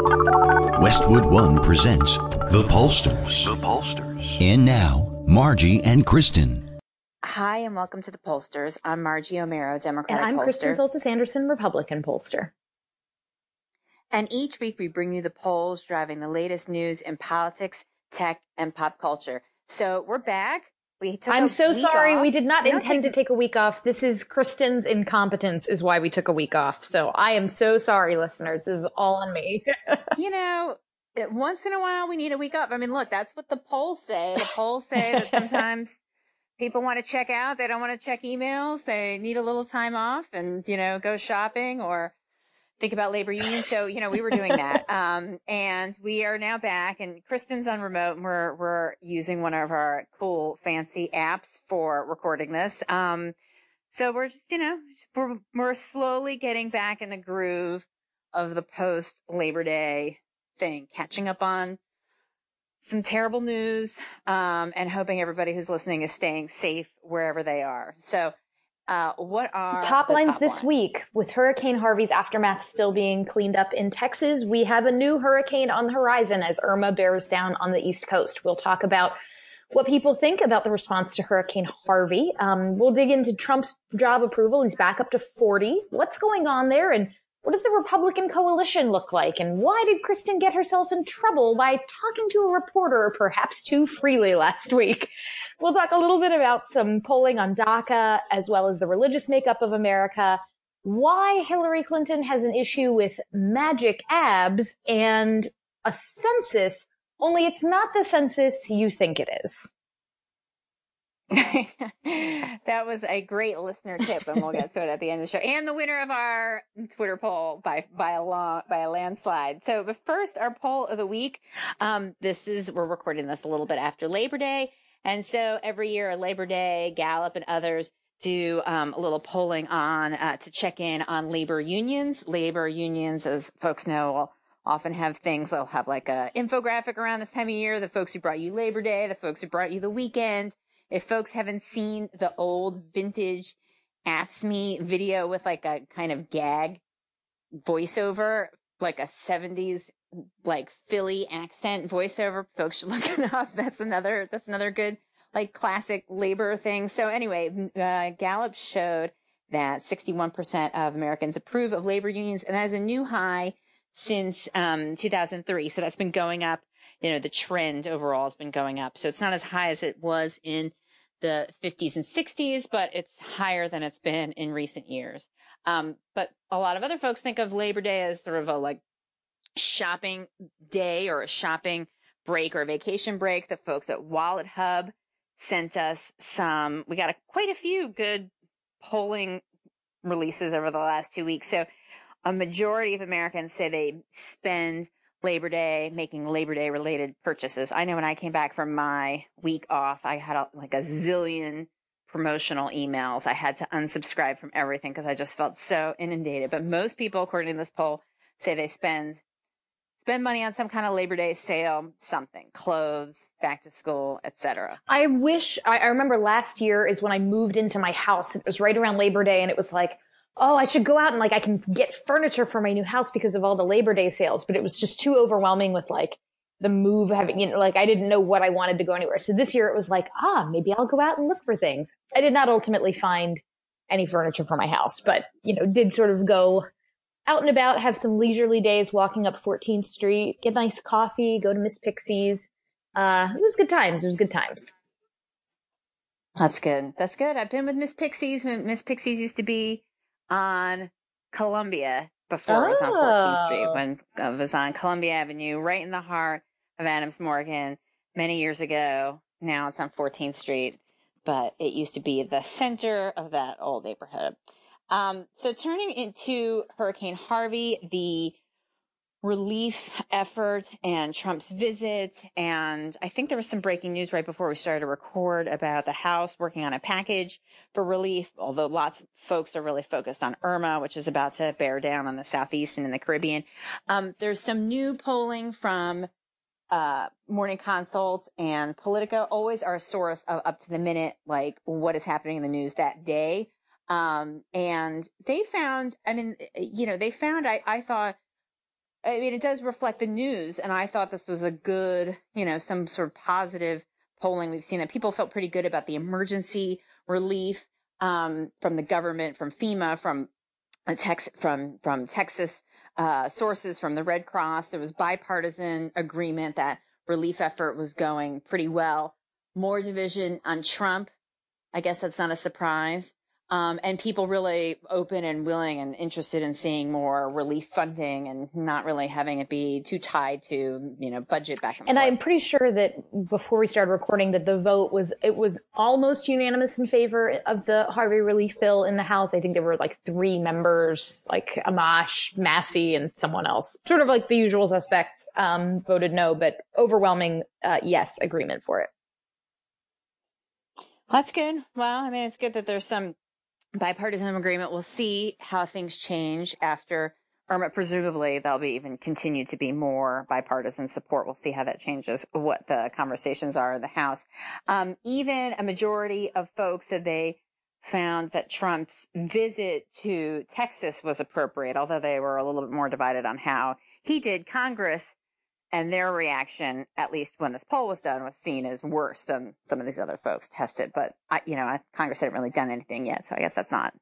Westwood One presents The Pollsters. The Pollsters. And now, Margie and Kristen. Hi, and welcome to The Pollsters. I'm Margie Omero, Democratic And I'm pollster. Kristen Soltis Anderson, Republican pollster. And each week we bring you the polls driving the latest news in politics, tech, and pop culture. So we're back. We took I'm so sorry. off. We did not intend take- to take a week off. This is Kristen's incompetence is why we took a week off. So I am so sorry, listeners. This is all on me. You know, once in a while we need a week off. I mean, look, that's what the polls say. The polls say that sometimes people want to check out. They don't want to check emails. They need a little time off and, you know, go shopping or think about labor union. So, you know, we were doing that. Um, and we are now back and Kristen's on remote and we're, we're using one of our cool fancy apps for recording this. Um, so we're just, you know, we're, we're slowly getting back in the groove of the post Labor Day thing, catching up on some terrible news, um, and hoping everybody who's listening is staying safe wherever they are. So, uh, what are top lines top this lines? week with Hurricane Harvey's aftermath still being cleaned up in Texas. We have a new hurricane on the horizon as Irma bears down on the East Coast. We'll talk about what people think about the response to Hurricane Harvey. Um, we'll dig into Trump's job approval. He's back up to 40. What's going on there? And what does the Republican coalition look like? And why did Kristen get herself in trouble by talking to a reporter perhaps too freely last week? We'll talk a little bit about some polling on DACA as well as the religious makeup of America, why Hillary Clinton has an issue with magic abs and a census, only it's not the census you think it is. that was a great listener tip, and we'll get to it at the end of the show. And the winner of our Twitter poll by by a long by a landslide. So, but first, our poll of the week. Um, this is we're recording this a little bit after Labor Day, and so every year, Labor Day, Gallup and others do um, a little polling on uh, to check in on labor unions. Labor unions, as folks know, will often have things. They'll have like a infographic around this time of year. The folks who brought you Labor Day, the folks who brought you the weekend. If folks haven't seen the old vintage AFSCME video with like a kind of gag voiceover, like a 70s like Philly accent voiceover, folks should look it up. That's another, that's another good like classic labor thing. So anyway, uh, Gallup showed that 61% of Americans approve of labor unions and that is a new high since um, 2003. So that's been going up. You know, the trend overall has been going up. So it's not as high as it was in the 50s and 60s, but it's higher than it's been in recent years. Um, but a lot of other folks think of Labor Day as sort of a like shopping day or a shopping break or a vacation break. The folks at WalletHub sent us some, we got a, quite a few good polling releases over the last two weeks. So a majority of Americans say they spend Labor Day making Labor Day related purchases. I know when I came back from my week off, I had like a zillion promotional emails. I had to unsubscribe from everything because I just felt so inundated. But most people, according to this poll, say they spend spend money on some kind of Labor Day sale, something, clothes, back to school, etc. I wish, I, I remember last year is when I moved into my house. It was right around Labor Day and it was like, oh, I should go out and like I can get furniture for my new house because of all the Labor Day sales. But it was just too overwhelming with like the move having, you know, like I didn't know what I wanted to go anywhere. So this year it was like, ah, maybe I'll go out and look for things. I did not ultimately find any furniture for my house, but you know, did sort of go out and about, have some leisurely days walking up 14th Street, get nice coffee, go to Miss Pixie's. Uh, it was good times. It was good times. That's good. That's good. I've been with Miss Pixie's Miss Pixie's used to be on Columbia before it was on 14th Street Oh. when it was on Columbia Avenue, right in the heart of Adams Morgan many years ago. Now it's on 14th Street, but it used to be the center of that old neighborhood. Um, so turning into Hurricane Harvey, the relief effort and Trump's visit. And I think there was some breaking news right before we started to record about the House working on a package for relief, although lots of folks are really focused on Irma, which is about to bear down on the Southeast and in the Caribbean. Um, there's some new polling from uh, Morning Consult and Politico always are a source of up to the minute, like what is happening in the news that day. Um, and they found, I mean, you know, they found, I, I thought, I mean, it does reflect the news. And I thought this was a good, you know, some sort of positive polling we've seen that people felt pretty good about the emergency relief, um, from the government, from FEMA, from uh, Tex, from, from Texas, uh, sources from the Red Cross. There was bipartisan agreement that relief effort was going pretty well. More division on Trump. I guess that's not a surprise. Um, and people really open and willing and interested in seeing more relief funding and not really having it be too tied to, you know, budget back and, And forth. I'm pretty sure that before we started recording that the vote was it was almost unanimous in favor of the Harvey relief bill in the House. I think there were like three members, like Amash, Massey, and someone else, sort of like the usual suspects, um, voted no, but overwhelming uh, yes agreement for it. That's good. Well, I mean, it's good that there's some bipartisan agreement. We'll see how things change after Irma. Presumably, there'll be even continue to be more bipartisan support. We'll see how that changes, what the conversations are in the House. Um, even a majority of folks said they found that Trump's visit to Texas was appropriate, although they were a little bit more divided on how he did. Congress and their reaction, at least when this poll was done, was seen as worse than some of these other folks tested. But I, you know, Congress hadn't really done anything yet, so I guess that's not.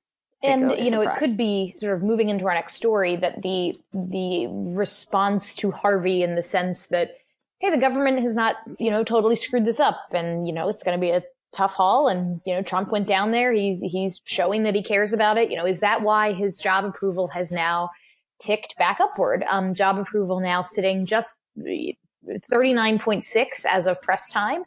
and you know it could be sort of moving into our next story that the the response to Harvey in the sense that hey the government has not you know totally screwed this up and you know it's going to be a tough haul and you know Trump went down there he's he's showing that he cares about it you know is that why his job approval has now ticked back upward um job approval now sitting just 39.6 as of press time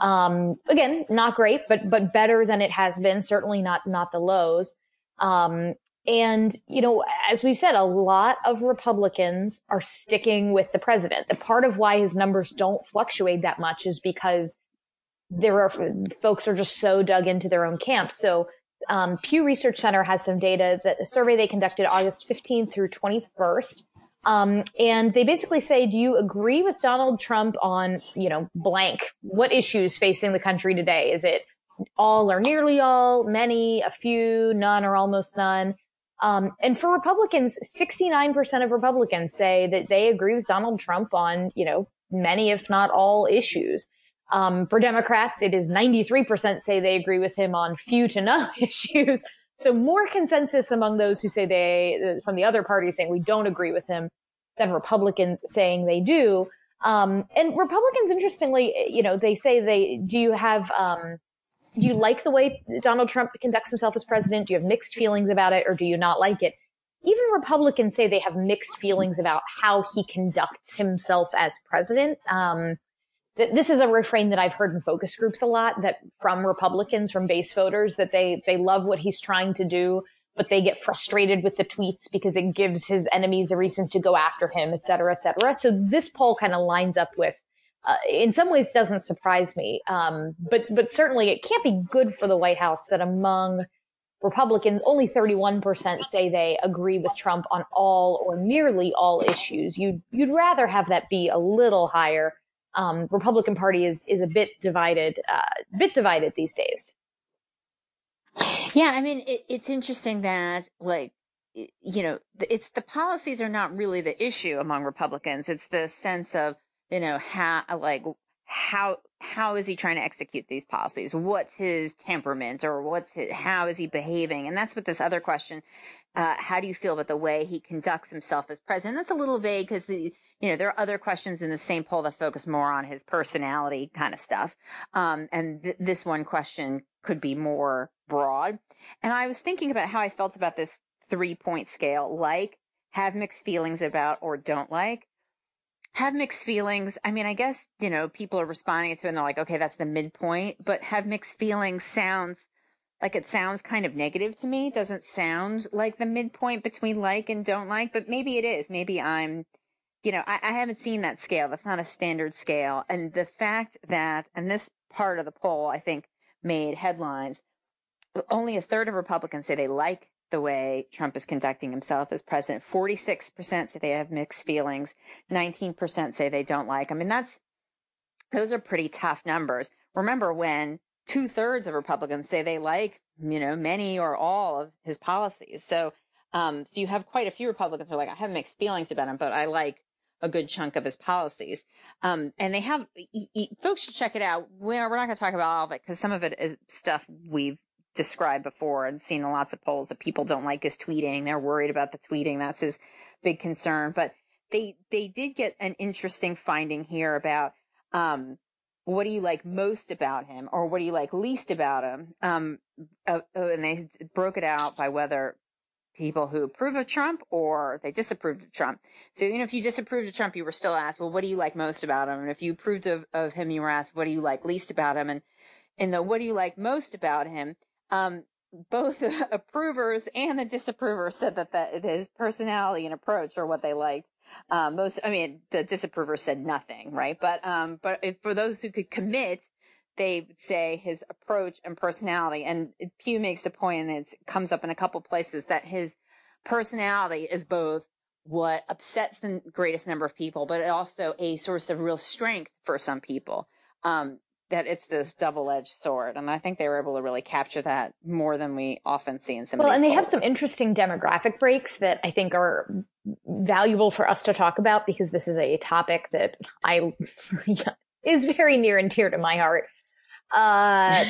um again not great but but better than it has been certainly not not the lows um, and, you know, as we've said, a lot of Republicans are sticking with the president. The part of why his numbers don't fluctuate that much is because there are folks are just so dug into their own camps. So, um, Pew Research Center has some data that a survey they conducted August 15th through 21st. Um, and they basically say, do you agree with Donald Trump on, you know, blank? What issues facing the country today? Is it all or nearly all, many, a few, none or almost none. Um, and for Republicans, 69% of Republicans say that they agree with Donald Trump on, you know, many, if not all issues. Um, for Democrats, it is 93% say they agree with him on few to none issues. So more consensus among those who say they, from the other party saying we don't agree with him than Republicans saying they do. Um, and Republicans, interestingly, you know, they say they, do you have, um, do you like the way Donald Trump conducts himself as president? Do you have mixed feelings about it or do you not like it? Even Republicans say they have mixed feelings about how he conducts himself as president. Um, th- this is a refrain that I've heard in focus groups a lot that from Republicans, from base voters, that they, they love what he's trying to do, but they get frustrated with the tweets because it gives his enemies a reason to go after him, et cetera, et cetera. So this poll kind of lines up with uh, in some ways doesn't surprise me. Um, but but certainly it can't be good for the White House that among Republicans, only 31% say they agree with Trump on all or nearly all issues. You'd you'd rather have that be a little higher. Um, Republican Party is is a bit divided, uh, bit divided these days. Yeah, I mean, it, it's interesting that, like, you know, it's the policies are not really the issue among Republicans. It's the sense of, you know, how, like, how how is he trying to execute these policies? What's his temperament or what's his, how is he behaving? And that's what this other question, uh, how do you feel about the way he conducts himself as president? That's a little vague because the, you know, there are other questions in the same poll that focus more on his personality kind of stuff. Um, and th- this one question could be more broad. And I was thinking about how I felt about this three point scale, like have mixed feelings about or don't like have mixed feelings. I mean, I guess, you know, people are responding to it and they're like, okay, that's the midpoint, but have mixed feelings sounds like it sounds kind of negative to me. It doesn't sound like the midpoint between like and don't like, but maybe it is. Maybe I'm, you know, I, I haven't seen that scale. That's not a standard scale. And the fact that, and this part of the poll, I think made headlines, only a third of Republicans say they like the way Trump is conducting himself as president. 46% say they have mixed feelings. 19% say they don't like. I mean, that's, those are pretty tough numbers. Remember when two thirds of Republicans say they like, you know, many or all of his policies. So, um, so you have quite a few Republicans who are like, I have mixed feelings about him, but I like a good chunk of his policies. Um, and they have, folks should check it out. We're, we're not going to talk about all of it because some of it is stuff we've described before and seen in lots of polls that people don't like his tweeting. They're worried about the tweeting. That's his big concern. But they they did get an interesting finding here about um, what do you like most about him or what do you like least about him? Um, uh, uh and they broke it out by whether people who approve of Trump or they disapproved of Trump. So even if you disapproved of Trump, you were still asked, well, what do you like most about him? And if you approved of, of him, you were asked, what do you like least about him? And in the what do you like most about him, um, both approvers and the disapprovers said that, that his personality and approach are what they liked. Um, most, I mean, the disapprovers said nothing, right? But, um, but if, for those who could commit, they would say his approach and personality. And Pew makes the point, and it comes up in a couple places that his personality is both what upsets the greatest number of people, but also a source of real strength for some people. Um, that it's this double-edged sword and i think they were able to really capture that more than we often see in some well and they polls. have some interesting demographic breaks that i think are valuable for us to talk about because this is a topic that i is very near and dear to my heart uh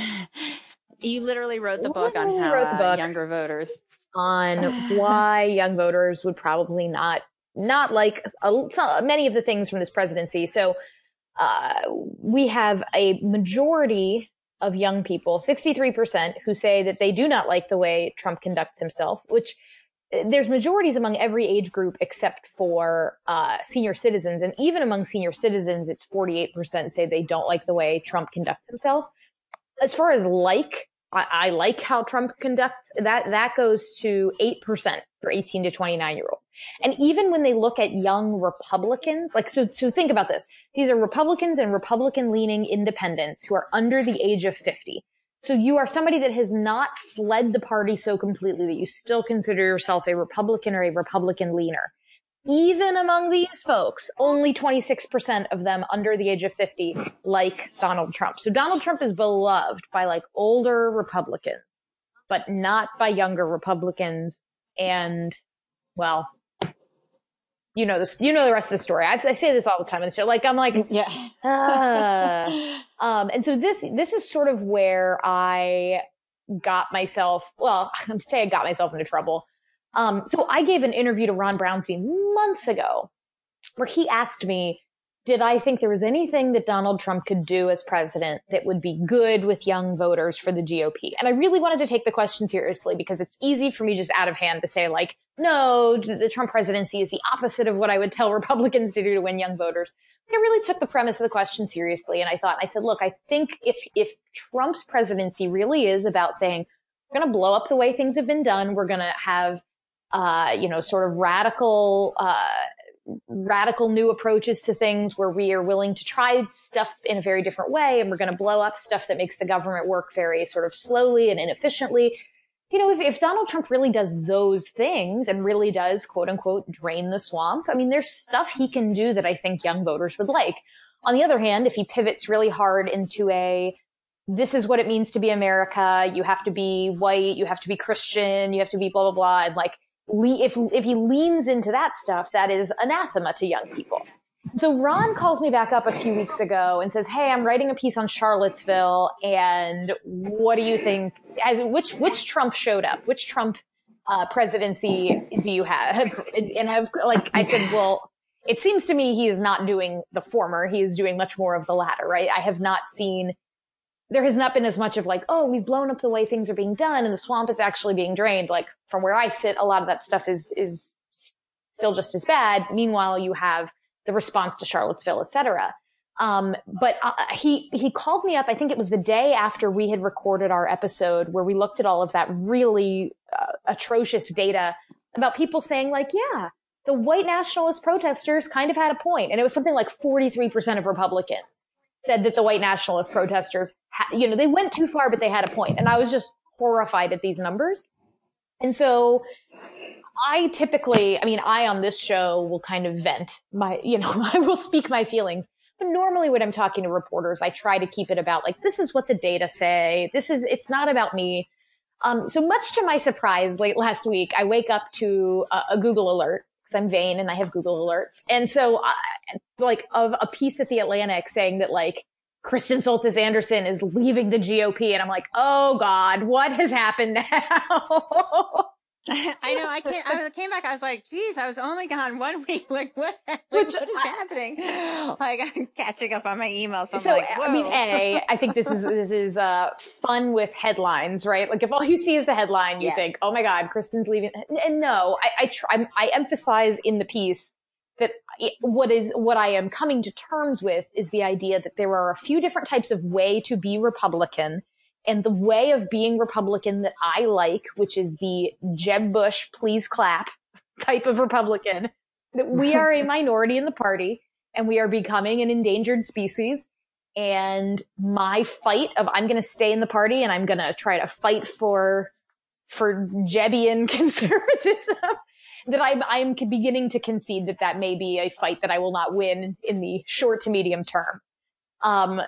you literally wrote the book on how wrote the book uh, younger voters on why young voters would probably not not like uh, many of the things from this presidency. So uh, we have a majority of young people, 63%, who say that they do not like the way Trump conducts himself, which there's majorities among every age group except for uh, senior citizens. And even among senior citizens, it's 48% say they don't like the way Trump conducts himself. As far as like, I, I like how Trump conducts that, that goes to 8% for 18 to 29 year olds. And even when they look at young Republicans, like, so, so think about this. These are Republicans and Republican leaning independents who are under the age of 50. So you are somebody that has not fled the party so completely that you still consider yourself a Republican or a Republican leaner. Even among these folks, only 26% of them under the age of 50 like Donald Trump. So Donald Trump is beloved by like older Republicans, but not by younger Republicans. And well, you know this, you know the rest of the story. I, I say this all the time in the show. Like I'm like, yeah. uh. um, and so this this is sort of where I got myself. Well, I'm say I got myself into trouble. Um, so I gave an interview to Ron Brownstein months ago, where he asked me, did I think there was anything that Donald Trump could do as president that would be good with young voters for the GOP? And I really wanted to take the question seriously because it's easy for me just out of hand to say like, no, the Trump presidency is the opposite of what I would tell Republicans to do to win young voters. I really took the premise of the question seriously. And I thought, I said, look, I think if, if Trump's presidency really is about saying, we're going to blow up the way things have been done, we're going to have, uh, you know, sort of radical, uh, radical new approaches to things where we are willing to try stuff in a very different way and we're going to blow up stuff that makes the government work very sort of slowly and inefficiently. You know, if, if Donald Trump really does those things and really does quote unquote drain the swamp, I mean, there's stuff he can do that I think young voters would like. On the other hand, if he pivots really hard into a this is what it means to be America. You have to be white. You have to be Christian. You have to be blah, blah, blah. And like, if if he leans into that stuff, that is anathema to young people. So Ron calls me back up a few weeks ago and says, "Hey, I'm writing a piece on Charlottesville, and what do you think? As which which Trump showed up? Which Trump uh, presidency do you have?" And have like I said, well, it seems to me he is not doing the former. He is doing much more of the latter, right? I have not seen. There has not been as much of like, oh, we've blown up the way things are being done, and the swamp is actually being drained. Like from where I sit, a lot of that stuff is is still just as bad. Meanwhile, you have the response to Charlottesville, et cetera. Um, but uh, he he called me up. I think it was the day after we had recorded our episode where we looked at all of that really uh, atrocious data about people saying like, yeah, the white nationalist protesters kind of had a point, and it was something like forty three percent of Republicans said that the white nationalist protesters, ha- you know, they went too far, but they had a point, and I was just horrified at these numbers. And so I typically, I mean, I on this show will kind of vent my, you know, I will speak my feelings. But normally when I'm talking to reporters, I try to keep it about like, this is what the data say. This is, it's not about me. Um, so much to my surprise, late last week, I wake up to a, a Google alert because I'm vain and I have Google alerts. And so, like, of a piece at the Atlantic saying that like Kristen Soltis Anderson is leaving the GOP, and I'm like, oh God, what has happened now? I know. I can't. I came back. I was like, "Geez, I was only gone one week. Like, what? Like, what is I, happening? Like, I'm catching up on my emails. So, so like, I mean, a. I think this is this is uh, fun with headlines, right? Like, if all you see is the headline, you yes. think, "Oh my God, Kristen's leaving." And no, I I, try, I emphasize in the piece that what is what I am coming to terms with is the idea that there are a few different types of way to be Republican and the way of being Republican that I like, which is the Jeb Bush, please clap type of Republican, that we are a minority in the party and we are becoming an endangered species. And my fight of I'm going to stay in the party and I'm going to try to fight for, for Jebian conservatism that I'm, I'm beginning to concede that that may be a fight that I will not win in the short to medium term. Um,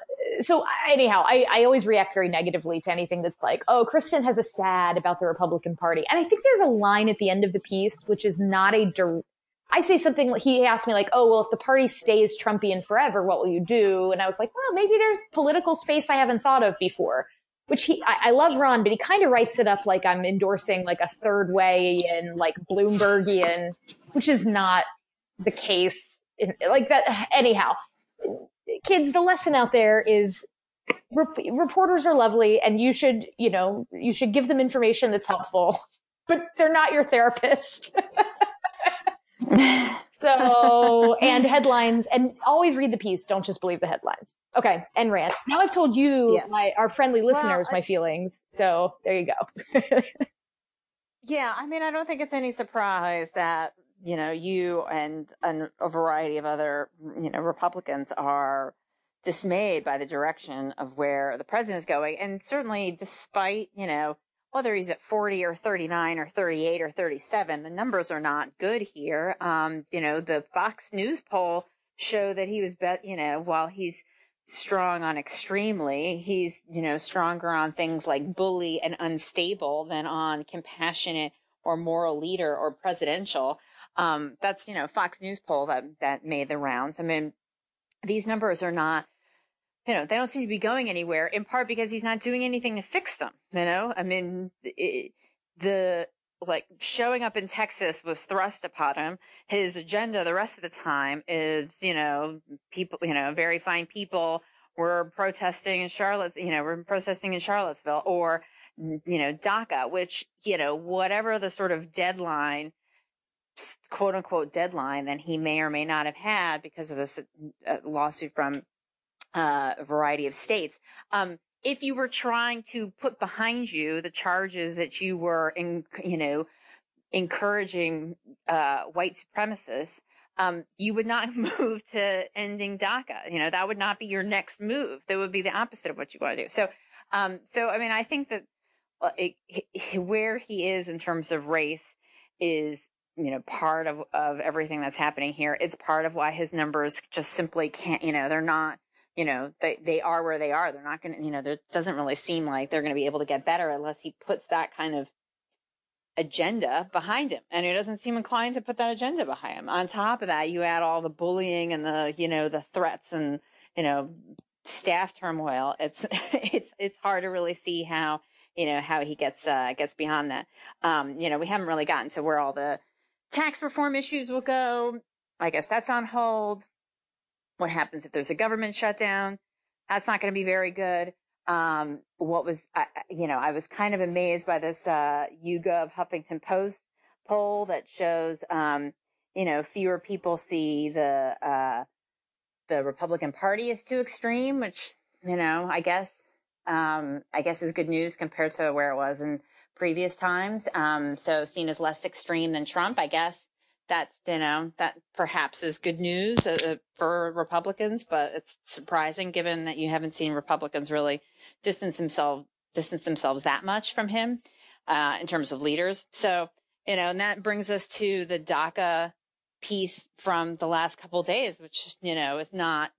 so anyhow, I, I always react very negatively to anything that's like, oh, Kristen has a sad about the Republican Party. And I think there's a line at the end of the piece, which is not a, dir- I say something, he asked me like, oh, well, if the party stays Trumpian forever, what will you do? And I was like, well, maybe there's political space I haven't thought of before. Which he, I, I love Ron, but he kind of writes it up like I'm endorsing like a third way and like Bloombergian, which is not the case. In, like that, anyhow kids, the lesson out there is reporters are lovely and you should, you know, you should give them information that's helpful, but they're not your therapist. so, and headlines and always read the piece. Don't just believe the headlines. Okay. And rant. Now I've told you, yes. my, our friendly listeners, well, I, my feelings. So there you go. yeah. I mean, I don't think it's any surprise that you know, you and, a variety of other, you know, Republicans are dismayed by the direction of where the president is going. And certainly, despite, you know, whether he's at 40 or 39 or 38 or 37, the numbers are not good here. Um, you know, the Fox News poll show that he was bet, you know, while he's strong on extremely, he's, you know, stronger on things like bully and unstable than on compassionate or moral leader or presidential. Um, that's, you know, Fox News poll that, that made the rounds. I mean, these numbers are not, you know, they don't seem to be going anywhere in part because he's not doing anything to fix them. You know, I mean, it, the, like showing up in Texas was thrust upon him. His agenda the rest of the time is, you know, people, you know, very fine people were protesting in Charlotte, you know, were protesting in Charlottesville or, you know, DACA, which, you know, whatever the sort of deadline quote unquote deadline than he may or may not have had because of this uh, lawsuit from uh, a variety of states. Um, if you were trying to put behind you the charges that you were, in, you know, encouraging uh, white supremacists, um, you would not move to ending DACA. You know, that would not be your next move. That would be the opposite of what you want to do. So, um, so I mean, I think that uh, it, it, where he is in terms of race is you know, part of, of everything that's happening here. It's part of why his numbers just simply can't, you know, they're not, you know, they, they are where they are. They're not going to, you know, it doesn't really seem like they're going to be able to get better unless he puts that kind of agenda behind him and he doesn't seem inclined to put that agenda behind him on top of that you add all the bullying and the you know the threats and you know staff turmoil it's it's it's hard to really see how you know how he gets uh gets beyond that um you know we haven't really gotten to where all the tax reform issues will go. I guess that's on hold. What happens if there's a government shutdown? That's not going to be very good. Um, what was, I, you know, I was kind of amazed by this, uh, YouGov Huffington Post poll that shows, um, you know, fewer people see the, uh, the Republican Party is too extreme, which, you know, I guess, um, I guess is good news compared to where it was. In previous times. Um, so seen as less extreme than Trump, I guess that's you know that perhaps is good news uh, for Republicans, but it's surprising given that you haven't seen Republicans really distance themselves distance themselves that much from him uh, in terms of leaders. So you know, and that brings us to the DACA piece from the last couple days, which you know is not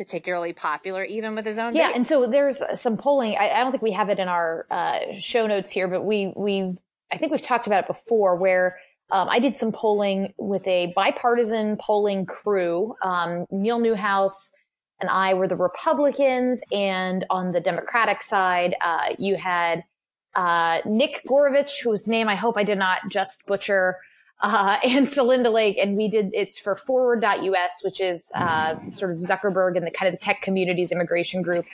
particularly popular even with his own. Yeah, base. and so there's some polling. I, I, don't think we have it in our uh, show notes here, but we we I think we've talked about it before where um, I did some polling with a bipartisan polling crew. Um, Neil Newhouse and I were the Republicans, and on the Democratic side, uh, you had uh, Nick Gourevitch, whose name I hope I did not just butcher, uh, and Celinda Lake, and we did it's for FWD.us, which is uh, sort of Zuckerberg and the kind of the tech community's immigration group.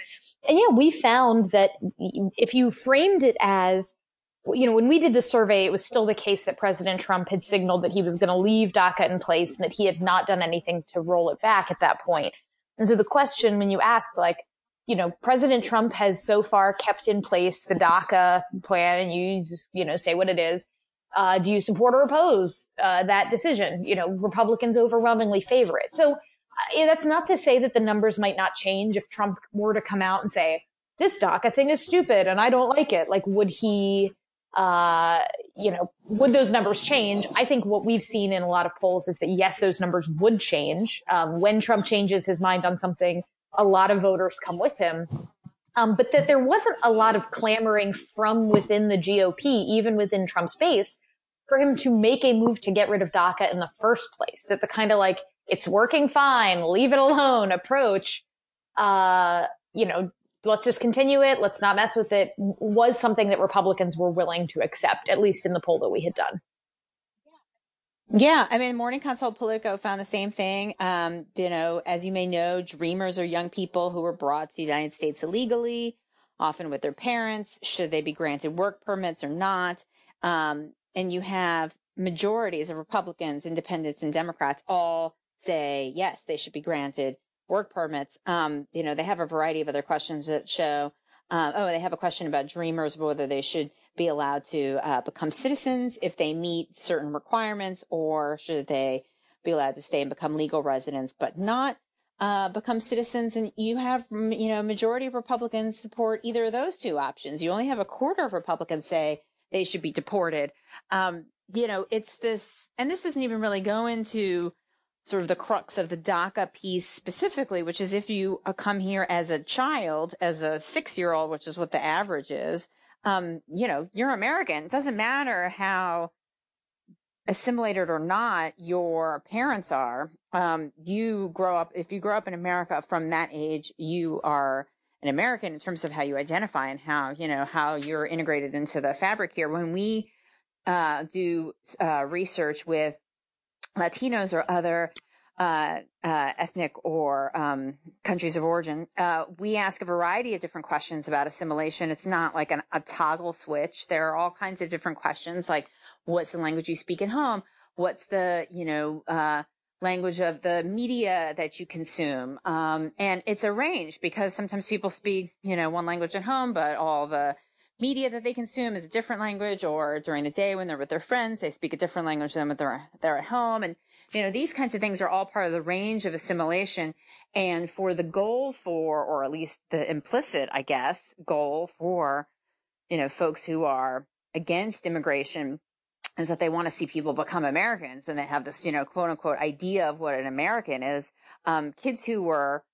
And yeah, we found that if you framed it as you know, when we did the survey, it was still the case that President Trump had signaled that he was going to leave DACA in place and that he had not done anything to roll it back at that point. And so the question when you ask, like, you know, President Trump has so far kept in place the DACA plan and you just, you know, say what it is. Uh, do you support or oppose uh, that decision? You know, Republicans overwhelmingly favor it. So uh, that's not to say that the numbers might not change if Trump were to come out and say, this DACA thing is stupid and I don't like it. Like, would he uh, you know, would those numbers change? I think what we've seen in a lot of polls is that yes, those numbers would change. Um, when Trump changes his mind on something, a lot of voters come with him. Um, but that there wasn't a lot of clamoring from within the GOP, even within Trump's base, for him to make a move to get rid of DACA in the first place. That the kind of like, it's working fine, leave it alone approach, uh, you know, let's just continue it, let's not mess with it, was something that Republicans were willing to accept, at least in the poll that we had done. Yeah, I mean, Morning Consult Politico found the same thing. Um, you know, as you may know, dreamers are young people who were brought to the United States illegally, often with their parents. Should they be granted work permits or not? Um, and you have majorities of Republicans, independents, and Democrats all say yes, they should be granted work permits, um, you know, they have a variety of other questions that show, um, oh, they have a question about dreamers, whether they should be allowed to uh, become citizens if they meet certain requirements, or should they be allowed to stay and become legal residents, but not uh, become citizens. And you have, you know, majority of Republicans support either of those two options. You only have a quarter of Republicans say they should be deported. Um, you know, it's this, and this doesn't even really go into sort of the crux of the DACA piece specifically, which is if you uh, come here as a child, as a six year old, which is what the average is, um, you know, you're American. It doesn't matter how assimilated or not your parents are. Um, you grow up, if you grow up in America from that age, you are an American in terms of how you identify and how, you know, how you're integrated into the fabric here. When we, uh, do, uh, research with Latinos or other uh, uh, ethnic or um, countries of origin, uh, we ask a variety of different questions about assimilation. It's not like an, a toggle switch. There are all kinds of different questions, like what's the language you speak at home? What's the you know uh, language of the media that you consume? Um, and it's a range because sometimes people speak you know one language at home, but all the media that they consume is a different language or during the day when they're with their friends they speak a different language than when they're, they're at home and you know these kinds of things are all part of the range of assimilation and for the goal for or at least the implicit i guess goal for you know folks who are against immigration is that they want to see people become Americans and they have this, you know, quote unquote idea of what an American is. Um, kids who were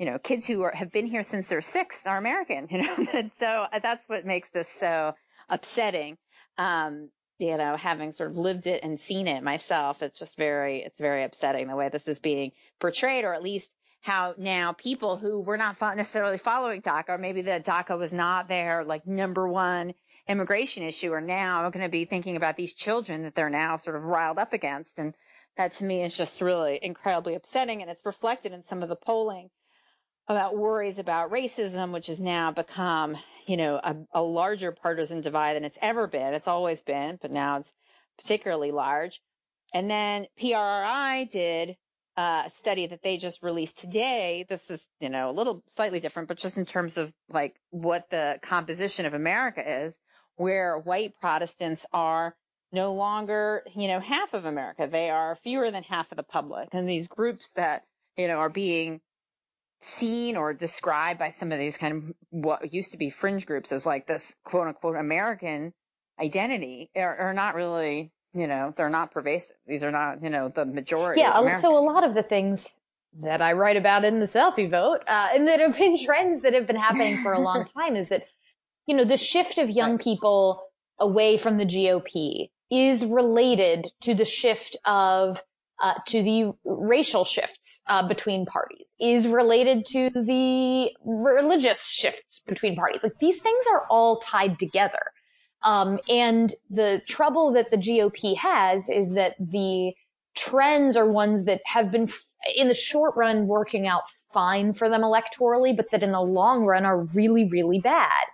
you know, kids who are, have been here since they're six are American, you know, and so uh, that's what makes this so upsetting. Um, you know, having sort of lived it and seen it myself, it's just very, it's very upsetting the way this is being portrayed, or at least how now people who were not necessarily following DACA, or maybe the DACA was not their like number one immigration issue, are now going to be thinking about these children that they're now sort of riled up against. And that to me is just really incredibly upsetting. And it's reflected in some of the polling about worries about racism, which has now become, you know, a, a larger partisan divide than it's ever been. It's always been, but now it's particularly large. And then PRRI did uh, study that they just released today. This is, you know, a little slightly different, but just in terms of like what the composition of America is, where white Protestants are no longer, you know, half of America. They are fewer than half of the public. And these groups that, you know, are being seen or described by some of these kind of what used to be fringe groups as like this quote unquote American identity are, are not really you know, they're not pervasive. These are not, you know, the majority. Yeah. So a lot of the things that I write about in the selfie vote, uh, and that have been trends that have been happening for a long time is that, you know, the shift of young people away from the GOP is related to the shift of, uh, to the racial shifts uh, between parties, is related to the religious shifts between parties. Like these things are all tied together. Um, and the trouble that the GOP has is that the trends are ones that have been in the short run working out fine for them electorally, but that in the long run are really, really bad.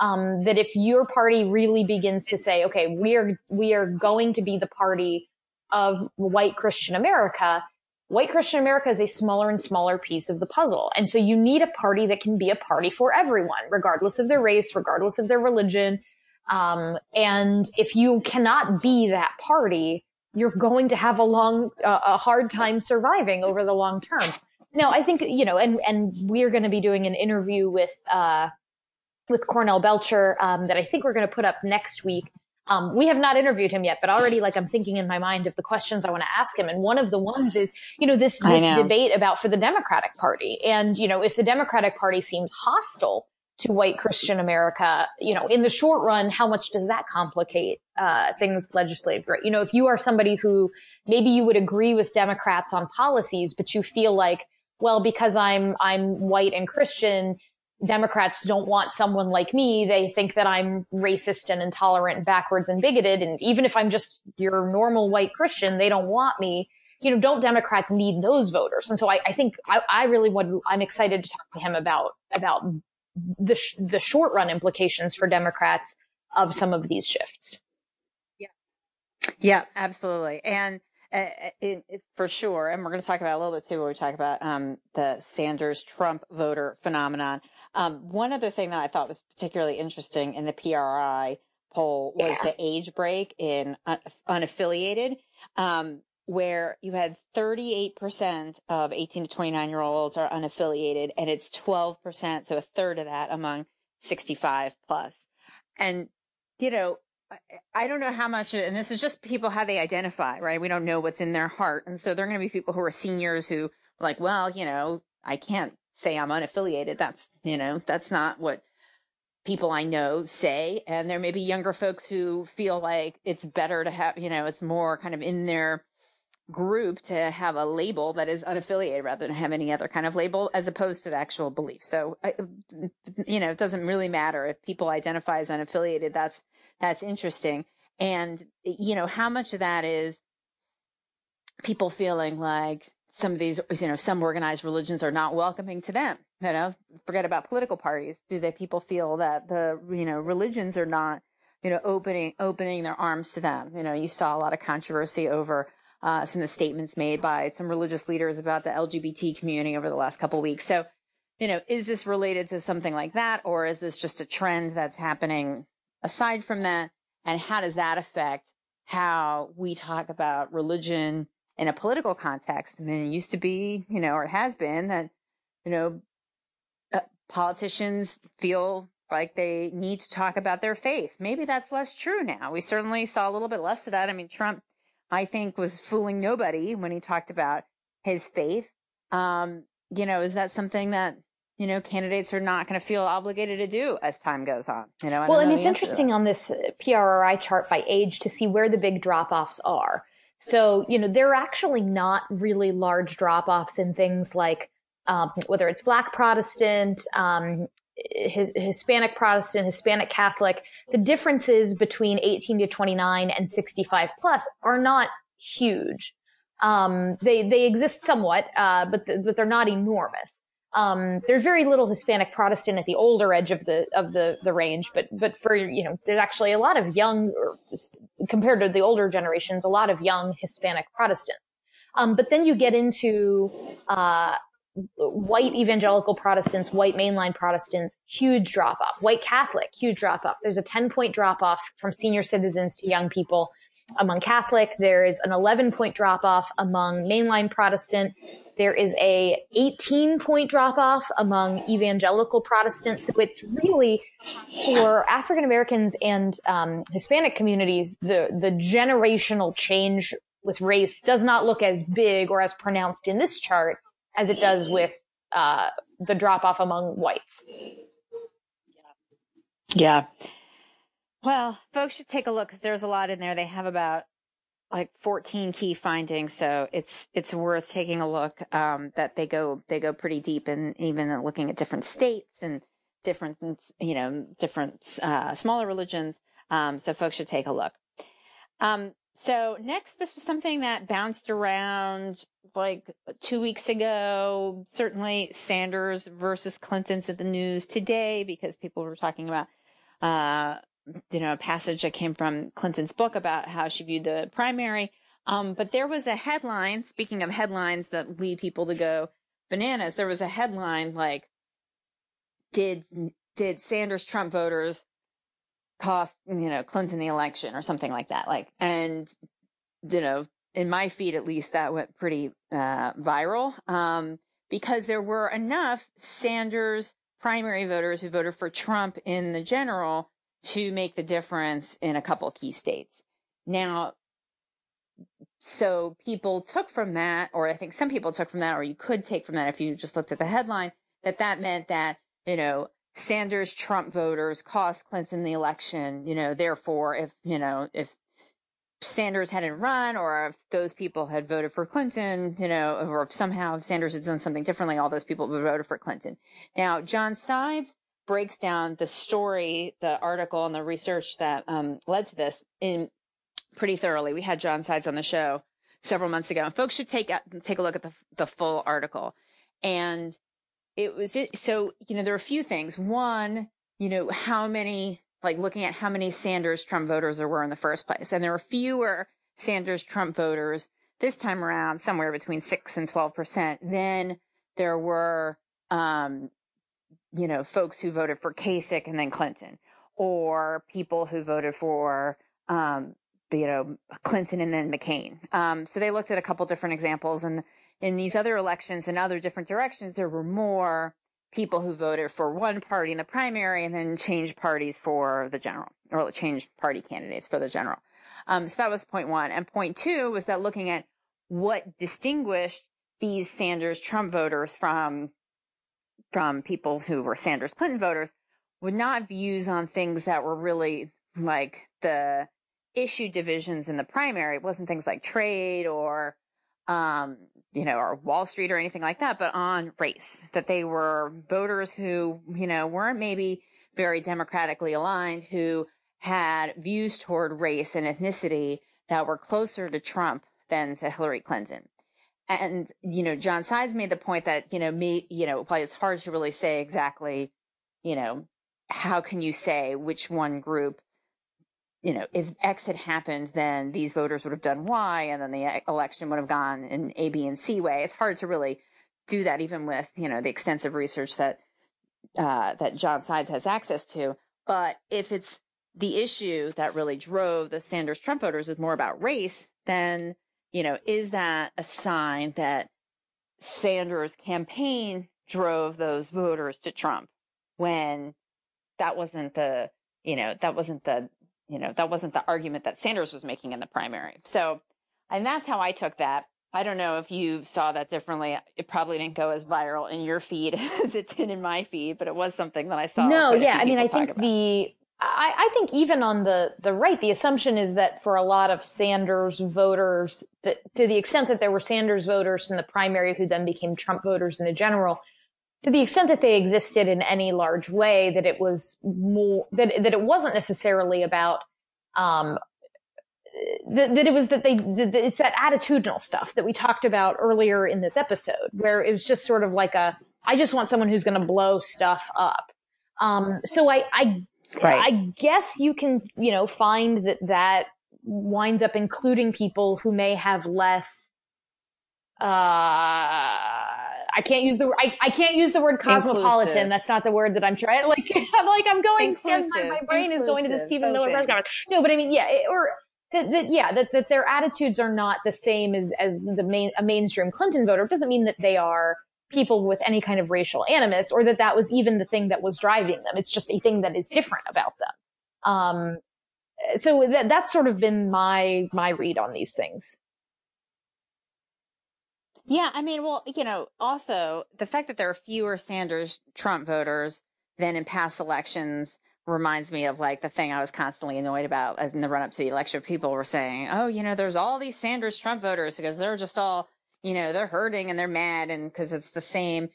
Um, that if your party really begins to say, okay, we are, we are going to be the party of white Christian America, white Christian America is a smaller and smaller piece of the puzzle. And so you need a party that can be a party for everyone, regardless of their race, regardless of their religion, um, and if you cannot be that party, you're going to have a long, uh, a hard time surviving over the long term. Now, I think, you know, and, and we're going to be doing an interview with, uh, with Cornell Belcher, um, that I think we're going to put up next week. Um, we have not interviewed him yet, but already like I'm thinking in my mind of the questions I want to ask him. And one of the ones is, you know, this, this debate about for the Democratic party. And, you know, if the Democratic party seems hostile to white Christian America, you know, in the short run, how much does that complicate uh, things legislative? Right? You know, if you are somebody who maybe you would agree with Democrats on policies, but you feel like, well, because I'm I'm white and Christian, Democrats don't want someone like me. They think that I'm racist and intolerant, and backwards and bigoted. And even if I'm just your normal white Christian, they don't want me. You know, don't Democrats need those voters? And so I, I think I, I really would, I'm excited to talk to him about, about the, sh- the short run implications for Democrats of some of these shifts. Yeah. Yeah, absolutely. And uh, it, it, for sure. And we're going to talk about a little bit too when we talk about um, the Sanders Trump voter phenomenon. Um, one other thing that I thought was particularly interesting in the PRRI poll was yeah. the age break in un- unaffiliated. Um, where you had 38% of 18 to 29 year olds are unaffiliated and it's 12%, so a third of that among 65 plus. And, you know, I don't know how much, and this is just people how they identify, right? We don't know what's in their heart. And so there are going to be people who are seniors who are like, well, you know, I can't say I'm unaffiliated. That's, you know, that's not what people I know say. And there may be younger folks who feel like it's better to have, you know, it's more kind of in their group to have a label that is unaffiliated rather than have any other kind of label as opposed to the actual belief. So, you know, it doesn't really matter if people identify as unaffiliated. That's, that's interesting. And, you know, how much of that is people feeling like some of these, you know, some organized religions are not welcoming to them. You know, forget about political parties. Do they people feel that the, you know, religions are not, you know, opening, opening their arms to them? You know, you saw a lot of controversy over uh, some of the statements made by some religious leaders about the LGBT community over the last couple weeks. So, you know, is this related to something like that, or is this just a trend that's happening aside from that? And how does that affect how we talk about religion in a political context? I mean, it used to be, you know, or it has been that, you know, uh, politicians feel like they need to talk about their faith. Maybe that's less true now. We certainly saw a little bit less of that. I mean, Trump I think was fooling nobody when he talked about his faith. Um, you know, is that something that you know, candidates are not going to feel obligated to do as time goes on. You know, well, and it's interesting on this PRRI chart by age to see where the big drop offs are. So, you know, there are actually not really large drop offs in things like um, whether it's Black Protestant, um, his, Hispanic Protestant, Hispanic Catholic. The differences between 18 to 29 and 65 plus are not huge. Um, they they exist somewhat, uh, but th- but they're not enormous. Um, there's very little Hispanic Protestant at the older edge of the of the the range, but but for you know, there's actually a lot of young, compared to the older generations, a lot of young Hispanic Protestants. Um, but then you get into uh, white evangelical Protestants, white mainline Protestants, huge drop off. White Catholic, huge drop off. There's a 10 point drop off from senior citizens to young people among Catholic. There is an 11 point drop off among mainline Protestant. There is a 18 point drop off among evangelical Protestants. So it's really for African Americans and um, Hispanic communities, the, the generational change with race does not look as big or as pronounced in this chart as it does with uh, the drop off among whites. Yeah. Well, folks should take a look because there's a lot in there. They have about like 14 key findings, so it's it's worth taking a look. Um, that they go they go pretty deep and even looking at different states and different you know different uh, smaller religions. Um, so folks should take a look. Um, so next, this was something that bounced around like two weeks ago. Certainly, Sanders versus Clinton's in the news today because people were talking about uh, you know, a passage that came from Clinton's book about how she viewed the primary. Um, but there was a headline, speaking of headlines that lead people to go bananas, there was a headline like, did, did Sanders Trump voters cost, you know, Clinton the election or something like that? Like, and, you know, in my feed at least, that went pretty, uh, viral. Um, because there were enough Sanders primary voters who voted for Trump in the general to make the difference in a couple key states. Now, so people took from that, or I think some people took from that, or you could take from that if you just looked at the headline, that that meant that, you know, Sanders Trump voters cost Clinton the election, you know, therefore, if, you know, if Sanders hadn't run or if those people had voted for Clinton, you know, or if somehow Sanders had done something differently, all those people would have voted for Clinton. Now, John Sides breaks down the story, the article, and the research that um, led to this in pretty thoroughly. We had John Sides on the show several months ago, and folks should take take a look at the the full article. And it was it, so you know there are a few things. One, you know how many like looking at how many Sanders Trump voters there were in the first place, and there were fewer Sanders Trump voters this time around, somewhere between six and twelve percent. Then there were um, you know, folks who voted for Kasich and then Clinton, or people who voted for, um, you know, Clinton and then McCain. Um, so they looked at a couple different examples, and in these other elections in other different directions, there were more people who voted for one party in the primary and then changed parties for the general, or changed party candidates for the general. Um, so that was point one. And point two was that looking at what distinguished these Sanders Trump voters from from people who were Sanders Clinton voters would not views on things that were really like the issue divisions in the primary. It wasn't things like trade or, um, you know, or Wall Street or anything like that, but on race, that they were voters who, you know, weren't maybe very democratically aligned, who had views toward race and ethnicity that were closer to Trump than to Hillary Clinton and you know john sides made the point that you know me you know it's hard to really say exactly you know how can you say which one group you know if x had happened then these voters would have done y and then the election would have gone in a b and c way. It's hard to really do that even with you know the extensive research that uh, that john sides has access to. But if it's the issue that really drove the sanders trump voters is more about race then you know, is that a sign that Sanders' campaign drove those voters to Trump when that wasn't the, you know, that wasn't the, you know, that wasn't the argument that Sanders was making in the primary. So, and that's how I took that. I don't know if you saw that differently. It probably didn't go as viral in your feed as it did in my feed, but it was something that I saw. No, yeah. I mean, I think the, I, I, think even on the, the right, the assumption is that for a lot of Sanders voters, that to the extent that there were Sanders voters in the primary who then became Trump voters in the general, to the extent that they existed in any large way, that it was more, that, that it wasn't necessarily about, um, that, that, it was that they that it's that attitudinal stuff that we talked about earlier in this episode where it was just sort of like a i just want someone who's going to blow stuff up. Um, so i i right. i guess you can you know find that that winds up including people who may have less uh I can't use the I, I can't use the word cosmopolitan. Inclusive. That's not the word that I'm trying. Like I'm like I'm going. My, my brain Inclusive. is going to the Stephen Miller press conference. No, but I mean, yeah, it, or that, that yeah, that, that their attitudes are not the same as, as the main, a mainstream Clinton voter It doesn't mean that they are people with any kind of racial animus or that that was even the thing that was driving them. It's just a thing that is different about them. Um, so that, that's sort of been my, my read on these things. Yeah, I mean, well, you know, also the fact that there are fewer Sanders Trump voters than in past elections reminds me of like the thing I was constantly annoyed about as in the run up to the election. People were saying, "Oh, you know, there's all these Sanders Trump voters because they're just all, you know, they're hurting and they're mad and because it's the same,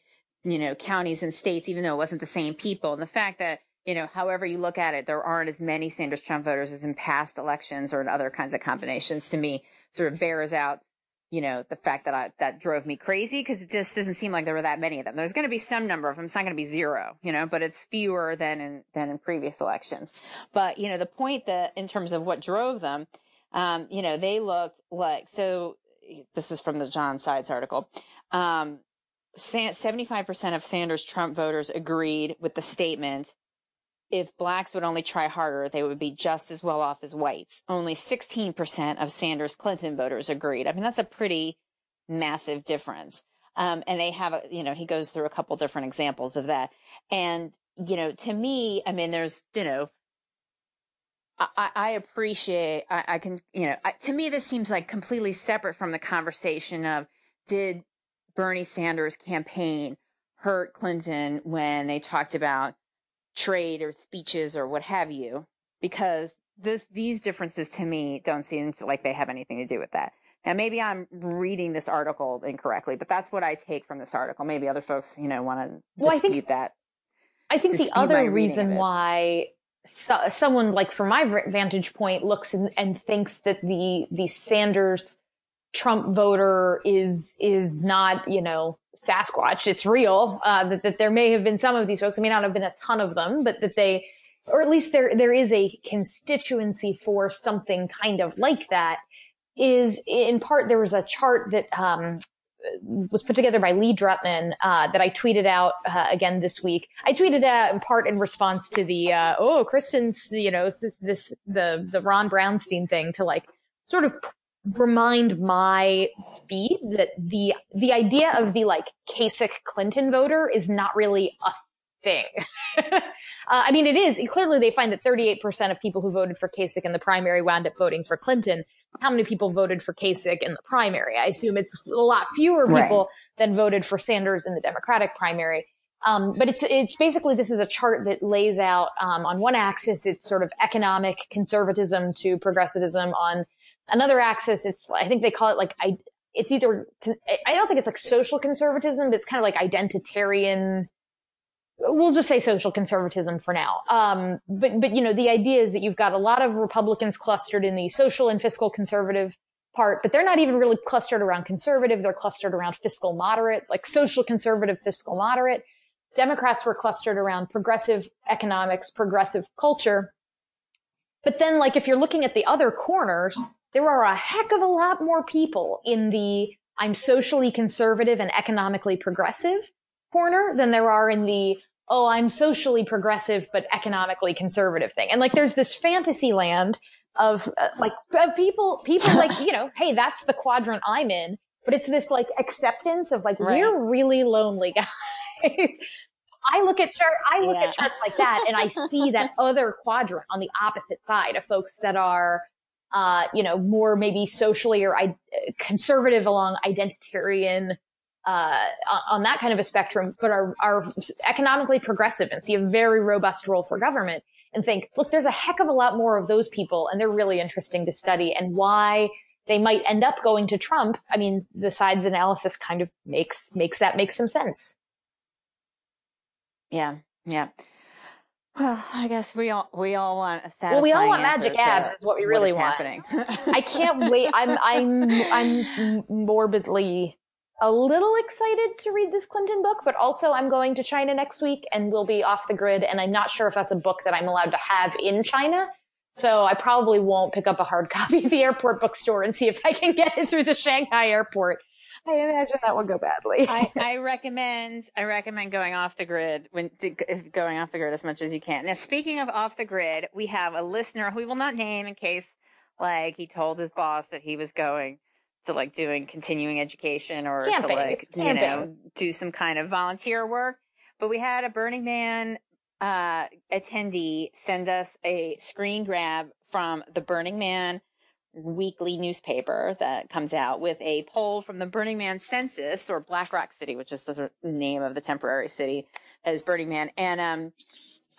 you know, counties and states, even though it wasn't the same people." And the fact that you know, however you look at it, there aren't as many Sanders Trump voters as in past elections or in other kinds of combinations. To me, sort of bears out you know, the fact that I, that drove me crazy because it just doesn't seem like there were that many of them. There's going to be some number of them. It's not going to be zero, you know, but it's fewer than in, than in previous elections. But, you know, the point that in terms of what drove them, um, you know, they looked like, so this is from the John Sides article. Um, 75% of Sanders Trump voters agreed with the statement if blacks would only try harder, they would be just as well off as whites. Only 16% of Sanders Clinton voters agreed. I mean, that's a pretty massive difference. Um, and they have a, you know, he goes through a couple different examples of that. And, you know, to me, I mean, there's, you know, I, I appreciate, I, I, can, you know, I, to me, this seems like completely separate from the conversation of did Bernie Sanders campaign hurt Clinton when they talked about trade or speeches or what have you, because this, these differences to me don't seem like they have anything to do with that. Now, maybe I'm reading this article incorrectly, but that's what I take from this article. Maybe other folks, you know, want to well, dispute I think, that. I think the other reason why so, someone like from my vantage point looks and, and thinks that the the Sanders Trump voter is is not, you know, Sasquatch. It's real. Uh, that, that there may have been some of these folks. It may not have been a ton of them, but that they, or at least there, there is a constituency for something kind of like that is in part, there was a chart that, um, was put together by Lee Drutman uh, that I tweeted out uh, again this week. I tweeted out in part in response to the uh, oh Kristen's you know this this the the Ron Brownstein thing to like sort of remind my feed that the the idea of the like Kasich Clinton voter is not really a thing. uh, I mean, it is clearly they find that 38% of people who voted for Kasich in the primary wound up voting for Clinton. How many people voted for Kasich in the primary? I assume it's a lot fewer people right. than voted for Sanders in the Democratic primary. Um, but it's it's basically this is a chart that lays out um, on one axis it's sort of economic conservatism to progressivism on another axis, it's, I think they call it like, I, it's either, I don't think it's like social conservatism, but it's kind of like identitarian. We'll just say social conservatism for now. Um, but, but, you know, the idea is that you've got a lot of Republicans clustered in the social and fiscal conservative part, but they're not even really clustered around conservative. They're clustered around fiscal moderate, like social conservative, fiscal moderate. Democrats were clustered around progressive economics, progressive culture. But then, like, if you're looking at the other corners, there are a heck of a lot more people in the I'm socially conservative and economically progressive corner than there are in the oh, I'm socially progressive but economically conservative thing. And like there's this fantasy land of uh, like of people people like, you know, hey, that's the quadrant I'm in, but it's this like acceptance of like right. we're really lonely guys. I look at chart I look yeah. at charts like that and I see that other quadrant on the opposite side of folks that are uh, you know, more maybe socially or I- conservative along identitarian uh, on that kind of a spectrum, but are, are economically progressive and see a very robust role for government and think, look, there's a heck of a lot more of those people and they're really interesting to study and why they might end up going to Trump. I mean, the sides analysis kind of makes, makes that make some sense. Yeah. Yeah. Well, I guess we all we all want a Well, we all want magic abs, is what we really what want. I can't wait. I'm I'm I'm morbidly a little excited to read this Clinton book, but also I'm going to China next week and we'll be off the grid. And I'm not sure if that's a book that I'm allowed to have in China. So I probably won't pick up a hard copy at the airport bookstore and see if I can get it through the Shanghai airport. I imagine that would go badly. I, I recommend I recommend going off the grid when going off the grid as much as you can. Now, speaking of off the grid, we have a listener who we will not name in case like he told his boss that he was going to like doing continuing education or Camping. to like It's you camping. know do some kind of volunteer work. But we had a Burning Man uh, attendee send us a screen grab from the Burning Man weekly newspaper that comes out with a poll from the Burning Man census or Black Rock City, which is the name of the temporary city is Burning Man. And, um,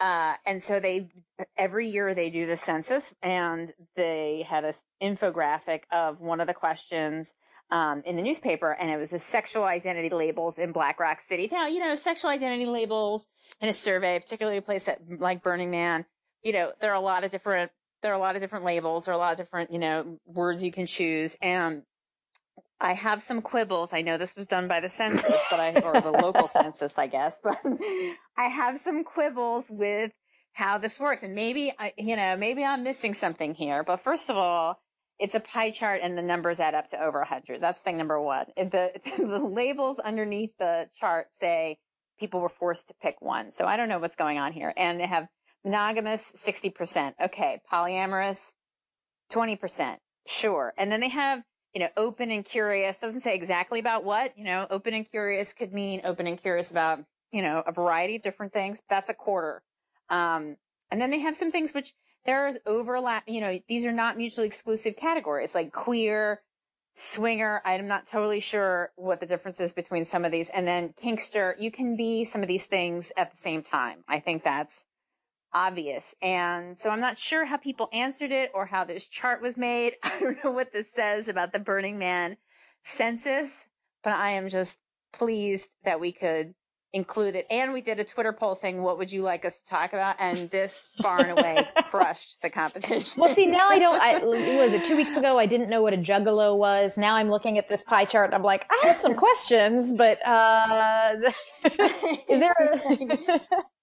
uh, and so they, every year they do the census and they had a infographic of one of the questions, um, in the newspaper and it was the sexual identity labels in Black Rock City. Now, you know, sexual identity labels in a survey, particularly a place that like Burning Man, you know, there are a lot of different there are a lot of different labels, are a lot of different, you know, words you can choose. And I have some quibbles. I know this was done by the census, but I, or the local census, I guess, but I have some quibbles with how this works. And maybe I, you know, maybe I'm missing something here. But first of all, it's a pie chart and the numbers add up to over 100. That's thing number one. The, the labels underneath the chart say people were forced to pick one. So I don't know what's going on here. And they have monogamous 60%. Okay. Polyamorous 20%. Sure. And then they have, you know, open and curious. Doesn't say exactly about what, you know, open and curious could mean open and curious about, you know, a variety of different things. That's a quarter. Um, and then they have some things which there's overlap, you know, these are not mutually exclusive categories like queer, swinger. I'm not totally sure what the difference is between some of these. And then kinkster, you can be some of these things at the same time. I think that's obvious. And so I'm not sure how people answered it or how this chart was made. I don't know what this says about the Burning Man census, but I am just pleased that we could include it. And we did a Twitter poll saying, what would you like us to talk about? And this far and away crushed the competition. Well, see, now I don't, I, was it two weeks ago? I didn't know what a juggalo was. Now I'm looking at this pie chart and I'm like, I have some questions, but, uh, is there a,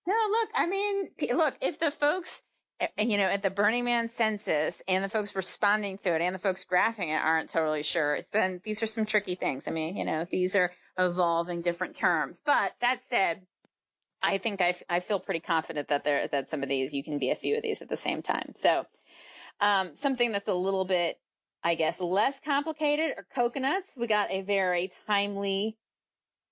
No, look, I mean, look, if the folks, uh, you know, at the Burning Man census and the folks responding to it and the folks graphing it aren't totally sure, then these are some tricky things. I mean, you know, these are evolving different terms. But that said, I think I, f- I feel pretty confident that there, that some of these, you can be a few of these at the same time. So, um, something that's a little bit, I guess, less complicated are coconuts. We got a very timely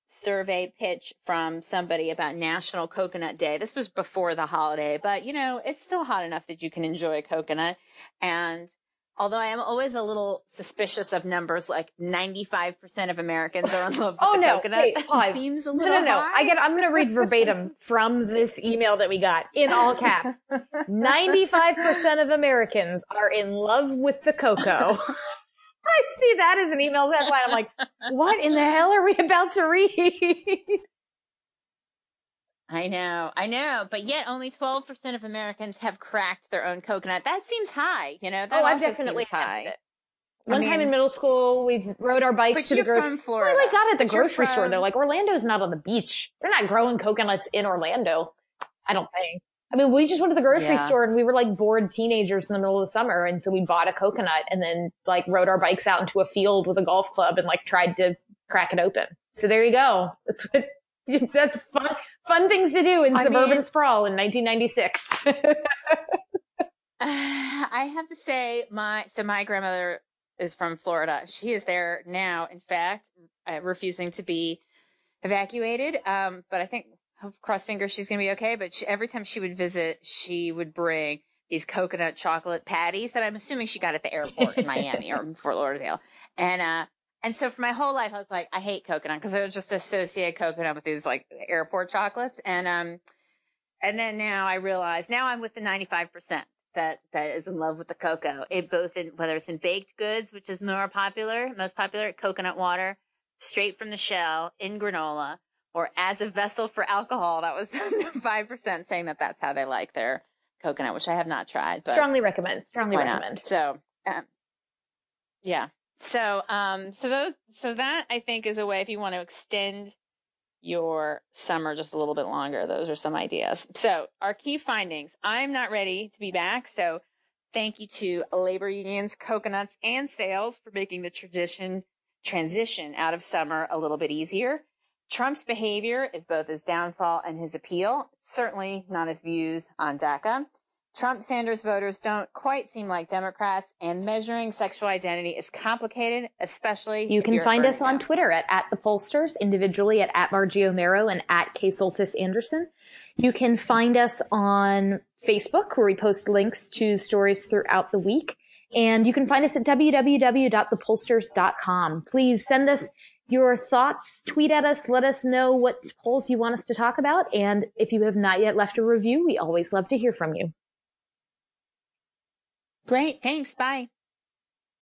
survey pitch from somebody about National Coconut Day. This was before the holiday, but you know, it's still hot enough that you can enjoy a coconut. And although I am always a little suspicious of numbers like 95% of Americans are in love with Oh, the no. coconut, Wait, pause. seems a no, little no, no. high. I get, I'm going to read verbatim from this email that we got in all caps. 95% of Americans are in love with the cocoa. I see that as an email headline. I'm like, what in the hell are we about to read? I know, I know, but yet only 12% of Americans have cracked their own coconut. That seems high, you know, that oh, I've definitely high. One I time in middle school, we rode our bikes to the grocery. Well, I got it at the But grocery store from- though. Like Orlando's not on the beach. They're not growing coconuts in Orlando. I don't think. I mean, we just went to the grocery Yeah. store and we were like bored teenagers in the middle of the summer. And so we bought a coconut and then like rode our bikes out into a field with a golf club and like tried to crack it open. So there you go. That's what, that's fun, fun things to do in I suburban mean- sprawl in 1996. I have to say, my so my grandmother is from Florida. She is there now. In fact, uh, refusing to be evacuated. Um, but I think cross fingers she's going to be okay. But she, every time she would visit, she would bring these coconut chocolate patties that I'm assuming she got at the airport in Miami or Fort Lauderdale. And, uh, and so for my whole life, I was like, I hate coconut because I would just associate coconut with these like airport chocolates. And, um, and then now I realize now I'm with the 95% that, that is in love with the cocoa. It both in, whether it's in baked goods, which is more popular, most popular, coconut water, straight from the shell in granola, or as a vessel for alcohol. That was 5% saying that that's how they like their coconut, which I have not tried. But strongly recommend. Strongly recommend. Not? So, um, yeah. So, um, so those, so that I think is a way if you want to extend your summer just a little bit longer. Those are some ideas. So our key findings. I'm not ready to be back. So thank you to labor unions, coconuts and sales for making the tradition transition out of summer a little bit easier. Trump's behavior is both his downfall and his appeal, certainly not his views on DACA. Trump Sanders voters don't quite seem like Democrats, and measuring sexual identity is complicated, especially. You can find us on Twitter at, at the pollsters, individually at, at Margie Omero and at K Soltis Anderson. You can find us on Facebook, where we post links to stories throughout the week. And you can find us at www.thepollsters.com. Please send us your thoughts, tweet at us, let us know what polls you want us to talk about. And if you have not yet left a review, we always love to hear from you. Great. Thanks. Bye.